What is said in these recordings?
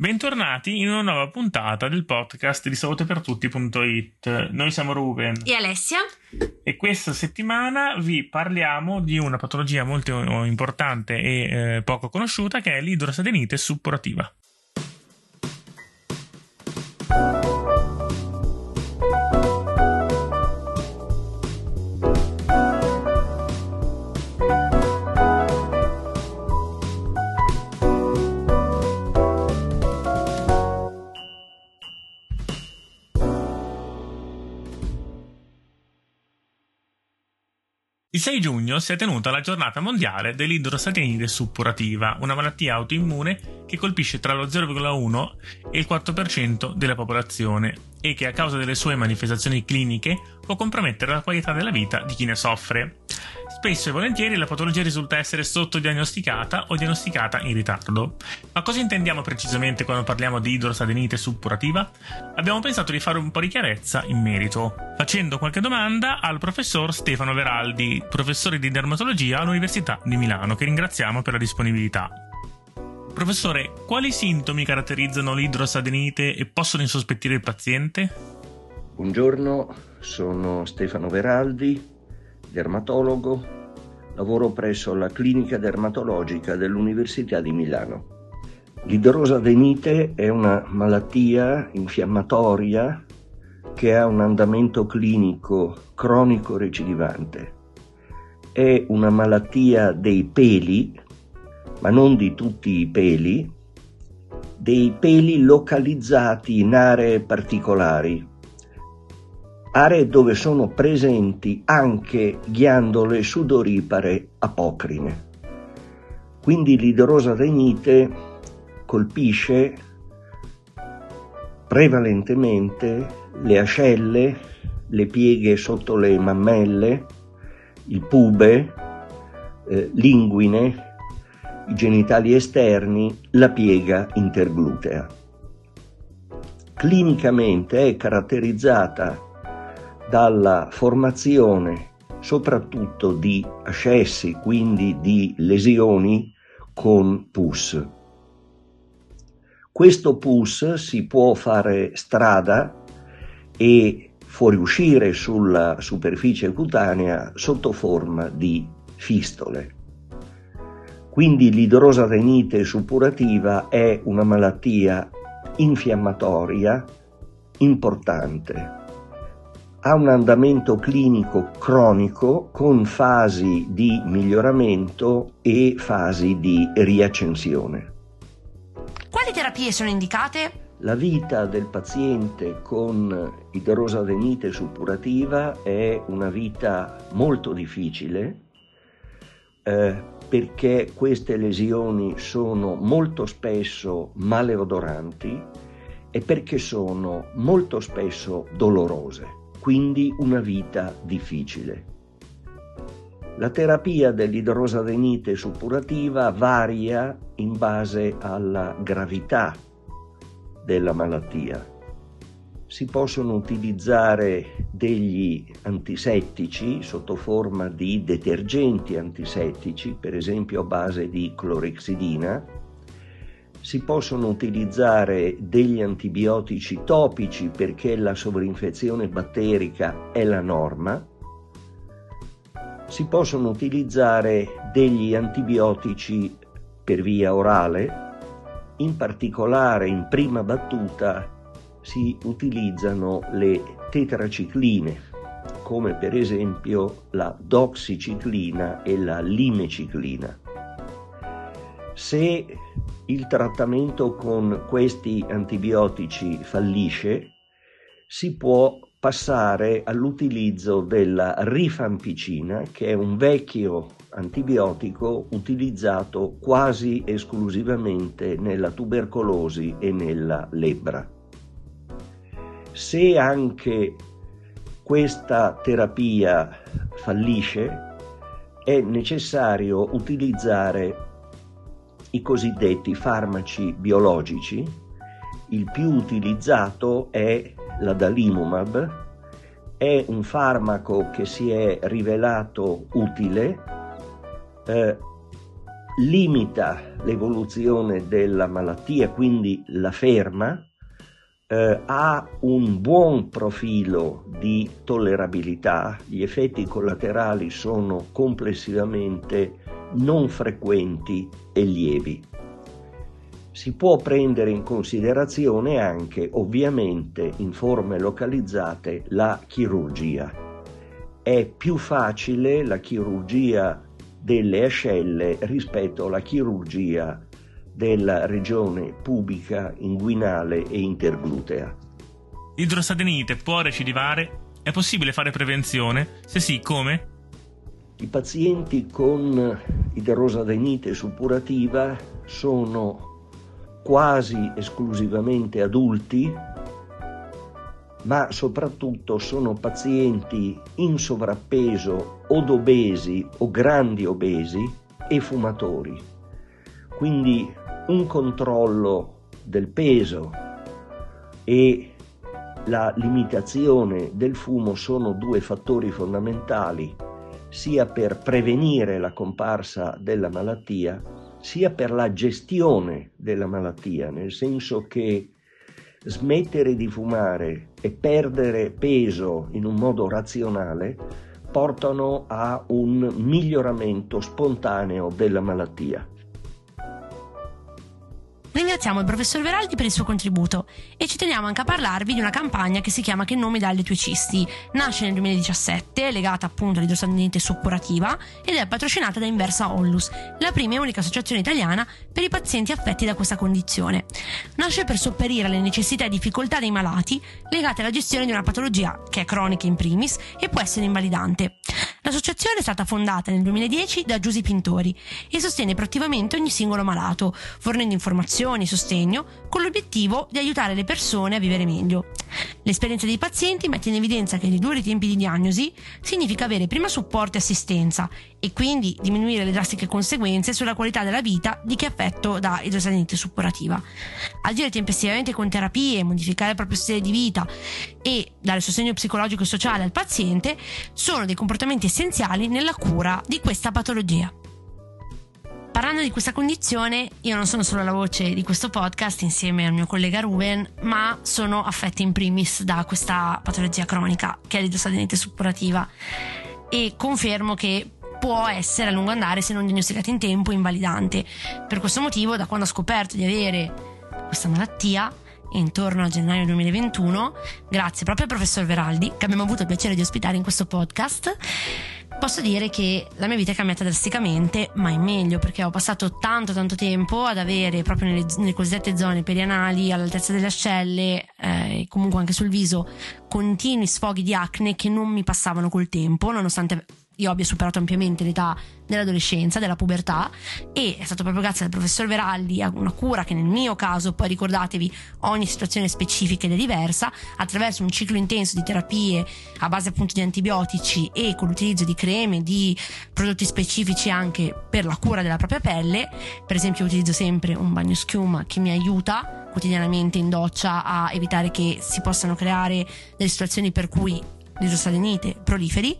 Bentornati in una nuova puntata del podcast di salutepertutti.it. Noi siamo Ruben e Alessia e questa settimana vi parliamo di una patologia molto importante e eh, poco conosciuta che è l'idrosadenite suppurativa. Il 6 giugno si è tenuta la giornata mondiale dell'idrosalinide suppurativa, una malattia autoimmune che colpisce tra lo 0,1 e il 4% della popolazione e che a causa delle sue manifestazioni cliniche può compromettere la qualità della vita di chi ne soffre. Spesso e volentieri la patologia risulta essere sottodiagnosticata o diagnosticata in ritardo. Ma cosa intendiamo precisamente quando parliamo di idrosadenite suppurativa? Abbiamo pensato di fare un po' di chiarezza in merito, facendo qualche domanda al professor Stefano Veraldi, professore di dermatologia all'Università di Milano, che ringraziamo per la disponibilità. Professore, quali sintomi caratterizzano l'idrosadenite e possono insospettire il paziente? Buongiorno, sono Stefano Veraldi, dermatologo, lavoro presso la clinica dermatologica dell'Università di Milano. L'idrosadenite è una malattia infiammatoria che ha un andamento clinico cronico recidivante. È una malattia dei peli, ma non di tutti i peli, dei peli localizzati in aree particolari, aree dove sono presenti anche ghiandole sudoripare apocrine. Quindi l'idrosa renite colpisce prevalentemente le ascelle, le pieghe sotto le mammelle, il pube, eh, l'inguine, i genitali esterni, la piega interglutea. Clinicamente è caratterizzata dalla formazione soprattutto di ascessi, quindi di lesioni con pus. Questo pus si può fare strada e fuoriuscire sulla superficie cutanea sotto forma di fistole. Quindi l'idrosarenite suppurativa è una malattia infiammatoria importante ha un andamento clinico cronico con fasi di miglioramento e fasi di riaccensione. Quali terapie sono indicate? La vita del paziente con idrosadenite suppurativa è una vita molto difficile eh, perché queste lesioni sono molto spesso maleodoranti e perché sono molto spesso dolorose quindi una vita difficile. La terapia dell'idrosadenite suppurativa varia in base alla gravità della malattia. Si possono utilizzare degli antisettici sotto forma di detergenti antisettici, per esempio a base di clorexidina, si possono utilizzare degli antibiotici topici perché la sovrinfezione batterica è la norma. Si possono utilizzare degli antibiotici per via orale, in particolare in prima battuta si utilizzano le tetracicline, come per esempio la doxiciclina e la limeciclina. Se il trattamento con questi antibiotici fallisce, si può passare all'utilizzo della rifampicina, che è un vecchio antibiotico utilizzato quasi esclusivamente nella tubercolosi e nella lebbra. Se anche questa terapia fallisce, è necessario utilizzare i cosiddetti farmaci biologici, il più utilizzato è l'adalimumab, è un farmaco che si è rivelato utile, eh, limita l'evoluzione della malattia, quindi la ferma, eh, ha un buon profilo di tollerabilità, gli effetti collaterali sono complessivamente non frequenti e lievi. Si può prendere in considerazione anche, ovviamente, in forme localizzate, la chirurgia. È più facile la chirurgia delle ascelle rispetto alla chirurgia della regione pubica, inguinale e interglutea. L'idrosadenite può recidivare? È possibile fare prevenzione? Se sì, come? I pazienti con idrosadenite suppurativa sono quasi esclusivamente adulti, ma soprattutto sono pazienti in sovrappeso o obesi o grandi obesi e fumatori. Quindi un controllo del peso e la limitazione del fumo sono due fattori fondamentali sia per prevenire la comparsa della malattia sia per la gestione della malattia, nel senso che smettere di fumare e perdere peso in un modo razionale portano a un miglioramento spontaneo della malattia. Ringraziamo il professor Veraldi per il suo contributo e ci teniamo anche a parlarvi di una campagna che si chiama Che nome dà alle tue cisti. Nasce nel 2017, legata appunto all'idrosanite suppurativa ed è patrocinata da Inversa Ollus, la prima e unica associazione italiana per i pazienti affetti da questa condizione. Nasce per sopperire alle necessità e difficoltà dei malati legate alla gestione di una patologia che è cronica in primis e può essere invalidante. L'associazione è stata fondata nel 2010 da Giusy Pintori e sostiene proattivamente ogni singolo malato, fornendo informazioni e sostegno con l'obiettivo di aiutare le persone a vivere meglio. L'esperienza dei pazienti mette in evidenza che ridurre i tempi di diagnosi significa avere prima supporto e assistenza e quindi diminuire le drastiche conseguenze sulla qualità della vita di chi è affetto da idrosalinite suppurativa. Agire tempestivamente con terapie, modificare il proprio stile di vita e dare sostegno psicologico e sociale al paziente sono dei comportamenti essenziali nella cura di questa patologia. Parlando di questa condizione, io non sono solo la voce di questo podcast insieme al mio collega Ruben, ma sono affetta in primis da questa patologia cronica che è l'idrosadenite suppurativa e confermo che può essere a lungo andare, se non diagnosticata in tempo, invalidante. Per questo motivo, da quando ho scoperto di avere questa malattia, intorno a gennaio 2021, grazie proprio al professor Veraldi, che abbiamo avuto il piacere di ospitare in questo podcast, posso dire che la mia vita è cambiata drasticamente, ma in meglio, perché ho passato tanto tanto tempo ad avere proprio nelle, nelle cosiddette zone perianali, all'altezza delle ascelle eh, comunque anche sul viso, continui sfoghi di acne che non mi passavano col tempo, nonostante io abbia superato ampiamente l'età dell'adolescenza, della pubertà e è stato proprio grazie al professor Veraldi a una cura che nel mio caso, poi ricordatevi, ogni situazione specifica ed è diversa, attraverso un ciclo intenso di terapie a base appunto di antibiotici e con l'utilizzo di creme, di prodotti specifici anche per la cura della propria pelle, per esempio utilizzo sempre un bagno schiuma che mi aiuta quotidianamente in doccia a evitare che si possano creare delle situazioni per cui l'isosalenite proliferi,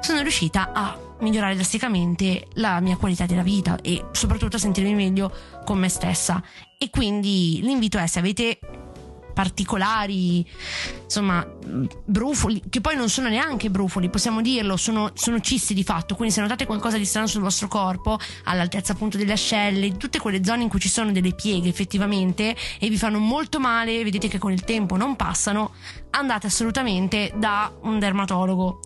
sono riuscita a migliorare drasticamente la mia qualità della vita e soprattutto a sentirmi meglio con me stessa. E quindi l'invito è se avete particolari, insomma, brufoli, che poi non sono neanche brufoli, possiamo dirlo, sono, sono cisti di fatto. Quindi, se notate qualcosa di strano sul vostro corpo, all'altezza appunto delle ascelle, tutte quelle zone in cui ci sono delle pieghe effettivamente e vi fanno molto male, vedete che con il tempo non passano, andate assolutamente da un dermatologo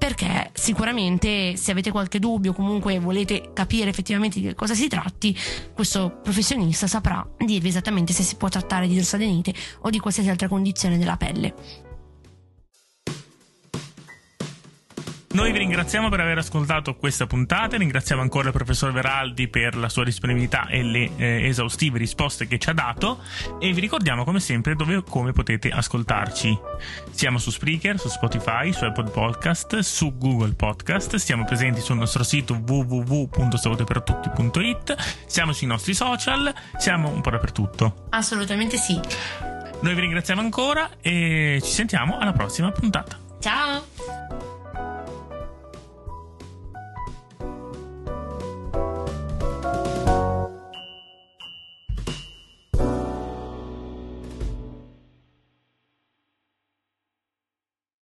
perché sicuramente se avete qualche dubbio, comunque volete capire effettivamente di cosa si tratti, questo professionista saprà dirvi esattamente se si può trattare di dorsadenite o di qualsiasi altra condizione della pelle. Noi vi ringraziamo per aver ascoltato questa puntata, ringraziamo ancora il professor Veraldi per la sua disponibilità e le eh, esaustive risposte che ci ha dato e vi ricordiamo come sempre dove e come potete ascoltarci. Siamo su Spreaker, su Spotify, su Apple Podcast, su Google Podcast, siamo presenti sul nostro sito www.salutepertutti.it, siamo sui nostri social, siamo un po' dappertutto. Assolutamente sì. Noi vi ringraziamo ancora e ci sentiamo alla prossima puntata. Ciao!